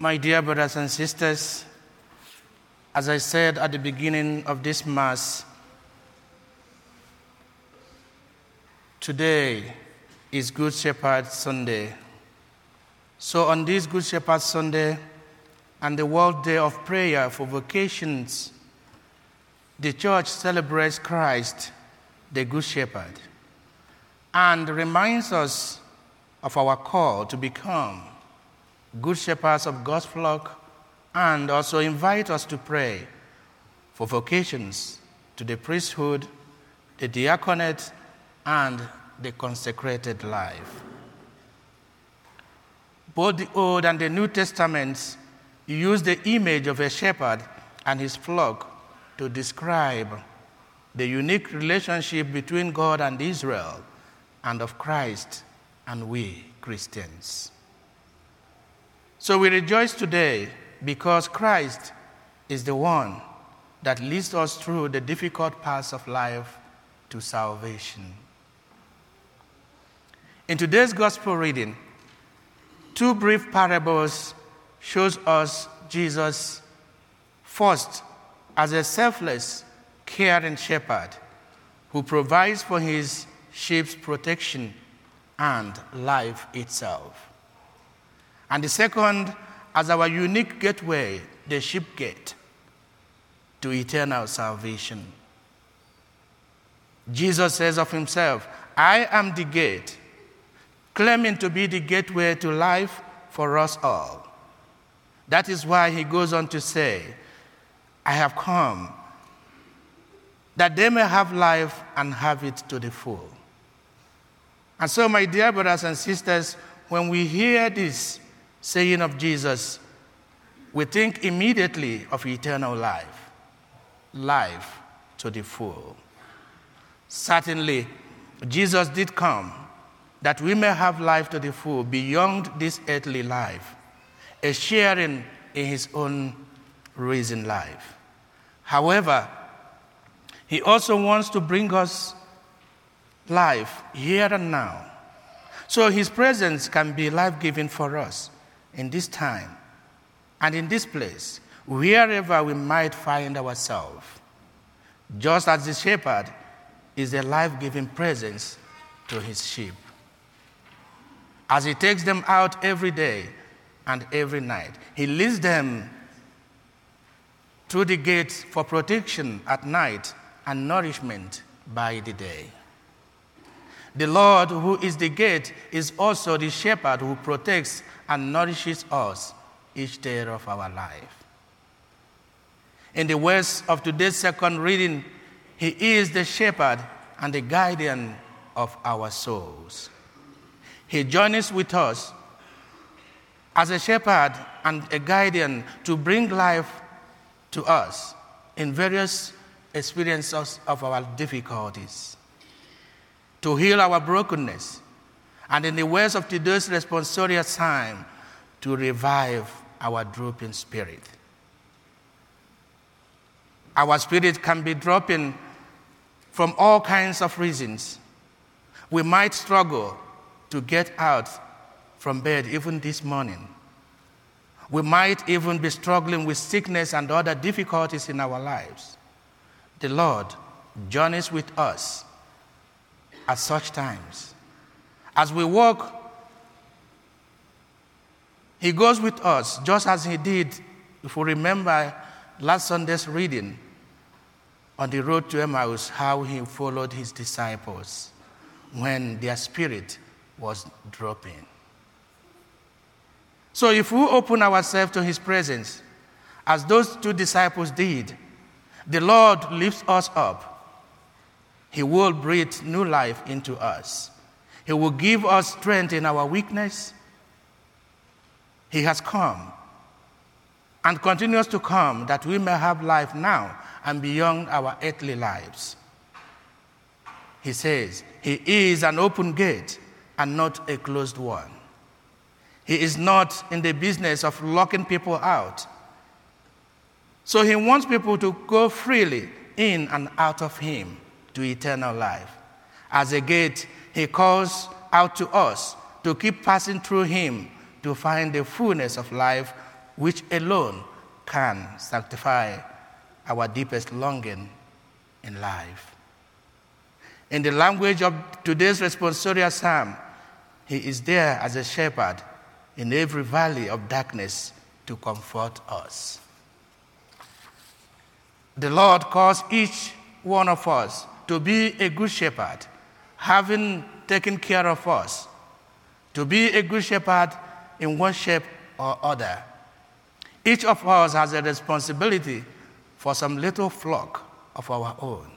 My dear brothers and sisters, as I said at the beginning of this Mass, today is Good Shepherd Sunday. So, on this Good Shepherd Sunday and the World Day of Prayer for Vocations, the Church celebrates Christ, the Good Shepherd, and reminds us of our call to become good shepherds of God's flock and also invite us to pray for vocations to the priesthood, the diaconate, and the consecrated life. Both the Old and the New Testaments use the image of a shepherd and his flock to describe the unique relationship between God and Israel and of Christ and we Christians. So we rejoice today because Christ is the one that leads us through the difficult paths of life to salvation. In today's gospel reading, two brief parables shows us Jesus first as a selfless, caring shepherd who provides for his sheep's protection and life itself. And the second as our unique gateway, the sheep gate to eternal salvation. Jesus says of himself, I am the gate claiming to be the gateway to life for us all. That is why he goes on to say, I have come that they may have life and have it to the full. And so, my dear brothers and sisters, when we hear this saying of Jesus, we think immediately of eternal life, life to the full. Certainly, Jesus did come that we may have life to the full beyond this earthly life, a sharing in his own risen life. However, he also wants to bring us life here and now. So his presence can be life giving for us in this time and in this place, wherever we might find ourselves. Just as the shepherd is a life giving presence to his sheep as he takes them out every day and every night. He leads them through the gates for protection at night and nourishment by the day. The Lord, who is the gate, is also the shepherd who protects and nourishes us each day of our life. In the words of today's second reading, He is the shepherd and the guardian of our souls. He journeys with us as a shepherd and a guardian to bring life to us in various experiences of our difficulties, to heal our brokenness, and in the words of today's responsorial time, to revive our drooping spirit. Our spirit can be dropping from all kinds of reasons. We might struggle to get out from bed even this morning. We might even be struggling with sickness and other difficulties in our lives. The Lord journeys with us at such times. As we walk, He goes with us, just as He did, if we remember last Sunday's reading on the road to Emmaus, how He followed His disciples when their spirit was dropping. So if we open ourselves to his presence, as those two disciples did, the Lord lifts us up. He will breathe new life into us. He will give us strength in our weakness. He has come and continues to come that we may have life now and beyond our earthly lives. He says, He is an open gate and not a closed one. He is not in the business of locking people out. So he wants people to go freely in and out of him to eternal life. As a gate, he calls out to us to keep passing through him to find the fullness of life which alone can sanctify our deepest longing in life. In the language of today's responsorial psalm, he is there as a shepherd in every valley of darkness to comfort us. The Lord calls each one of us to be a good shepherd, having taken care of us, to be a good shepherd in one shape or other. Each of us has a responsibility for some little flock of our own,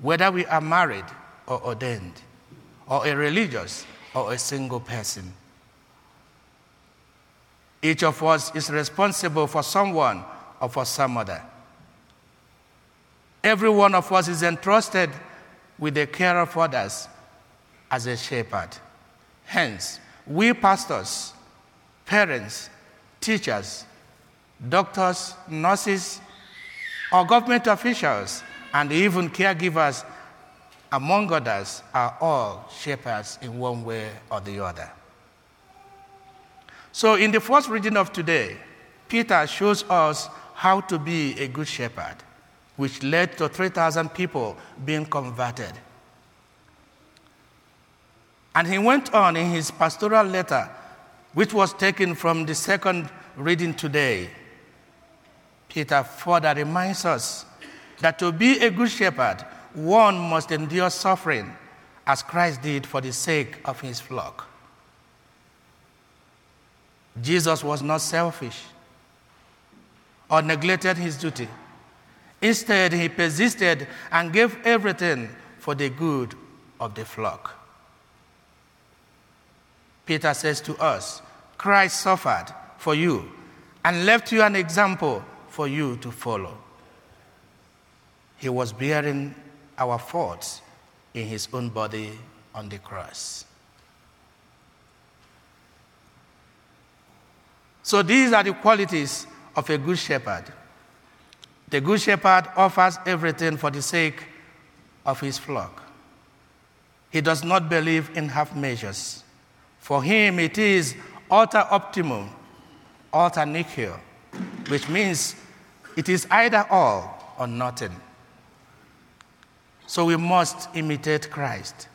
whether we are married or ordained, or a religious or a single person. Each of us is responsible for someone or for some other. Every one of us is entrusted with the care of others as a shepherd. Hence, we pastors, parents, teachers, doctors, nurses, or government officials, and even caregivers, among others, are all shepherds in one way or the other. So, in the first reading of today, Peter shows us how to be a good shepherd, which led to 3,000 people being converted. And he went on in his pastoral letter, which was taken from the second reading today. Peter further reminds us that to be a good shepherd, one must endure suffering as Christ did for the sake of his flock. Jesus was not selfish or neglected his duty. Instead, he persisted and gave everything for the good of the flock. Peter says to us, Christ suffered for you and left you an example for you to follow. He was bearing our faults in his own body on the cross. So these are the qualities of a good shepherd. The good shepherd offers everything for the sake of his flock. He does not believe in half measures. For him, it is alter optimum, alter nihil, which means it is either all or nothing. So we must imitate Christ,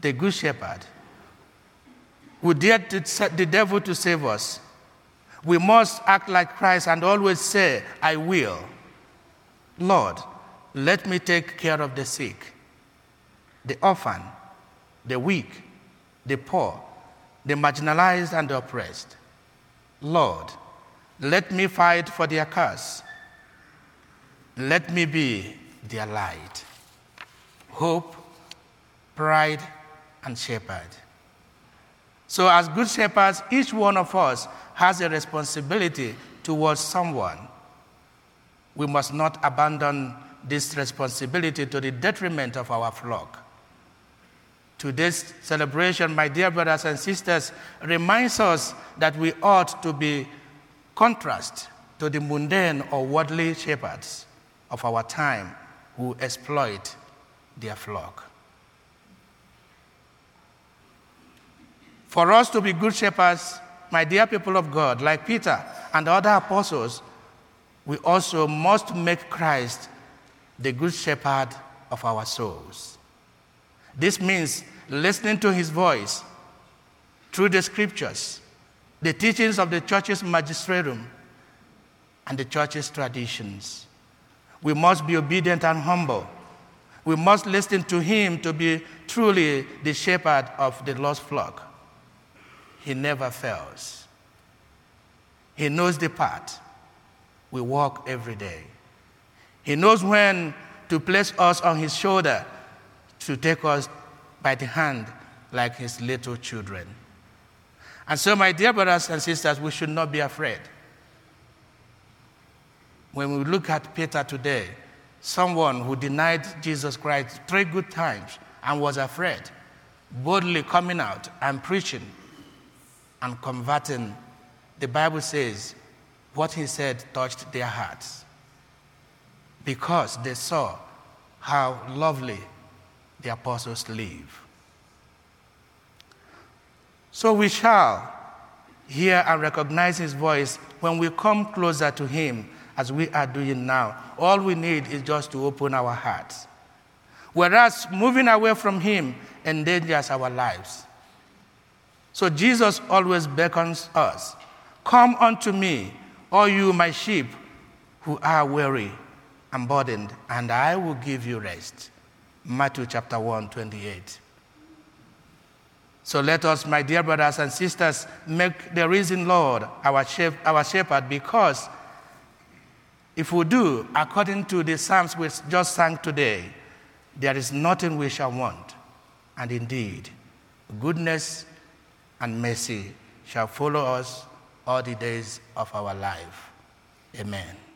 the Good Shepherd, who dared to set the devil to save us we must act like Christ and always say, I will. Lord, let me take care of the sick, the orphan, the weak, the poor, the marginalized, and the oppressed. Lord, let me fight for their cause. Let me be their light, hope, pride, and shepherd. So, as good shepherds, each one of us has a responsibility towards someone. We must not abandon this responsibility to the detriment of our flock. Today's celebration, my dear brothers and sisters, reminds us that we ought to be contrast to the mundane or worldly shepherds of our time who exploit their flock. For us to be good shepherds, my dear people of God, like Peter and the other apostles, we also must make Christ the good shepherd of our souls. This means listening to his voice through the scriptures, the teachings of the church's magisterium, and the church's traditions. We must be obedient and humble. We must listen to him to be truly the shepherd of the lost flock. He never fails. He knows the path we walk every day. He knows when to place us on his shoulder to take us by the hand like his little children. And so, my dear brothers and sisters, we should not be afraid. When we look at Peter today, someone who denied Jesus Christ three good times and was afraid, boldly coming out and preaching and converting, the Bible says what he said touched their hearts because they saw how lovely the apostles live. So we shall hear and recognize his voice when we come closer to him as we are doing now. All we need is just to open our hearts. Whereas moving away from him endangers our lives. So Jesus always beckons us Come unto me, all you my sheep who are weary and burdened, and I will give you rest. Matthew chapter 1, 28. So let us, my dear brothers and sisters, make the risen Lord our, our shepherd because if we do, according to the Psalms we just sang today, there is nothing we shall want. And indeed, goodness and mercy shall follow us all the days of our life. Amen.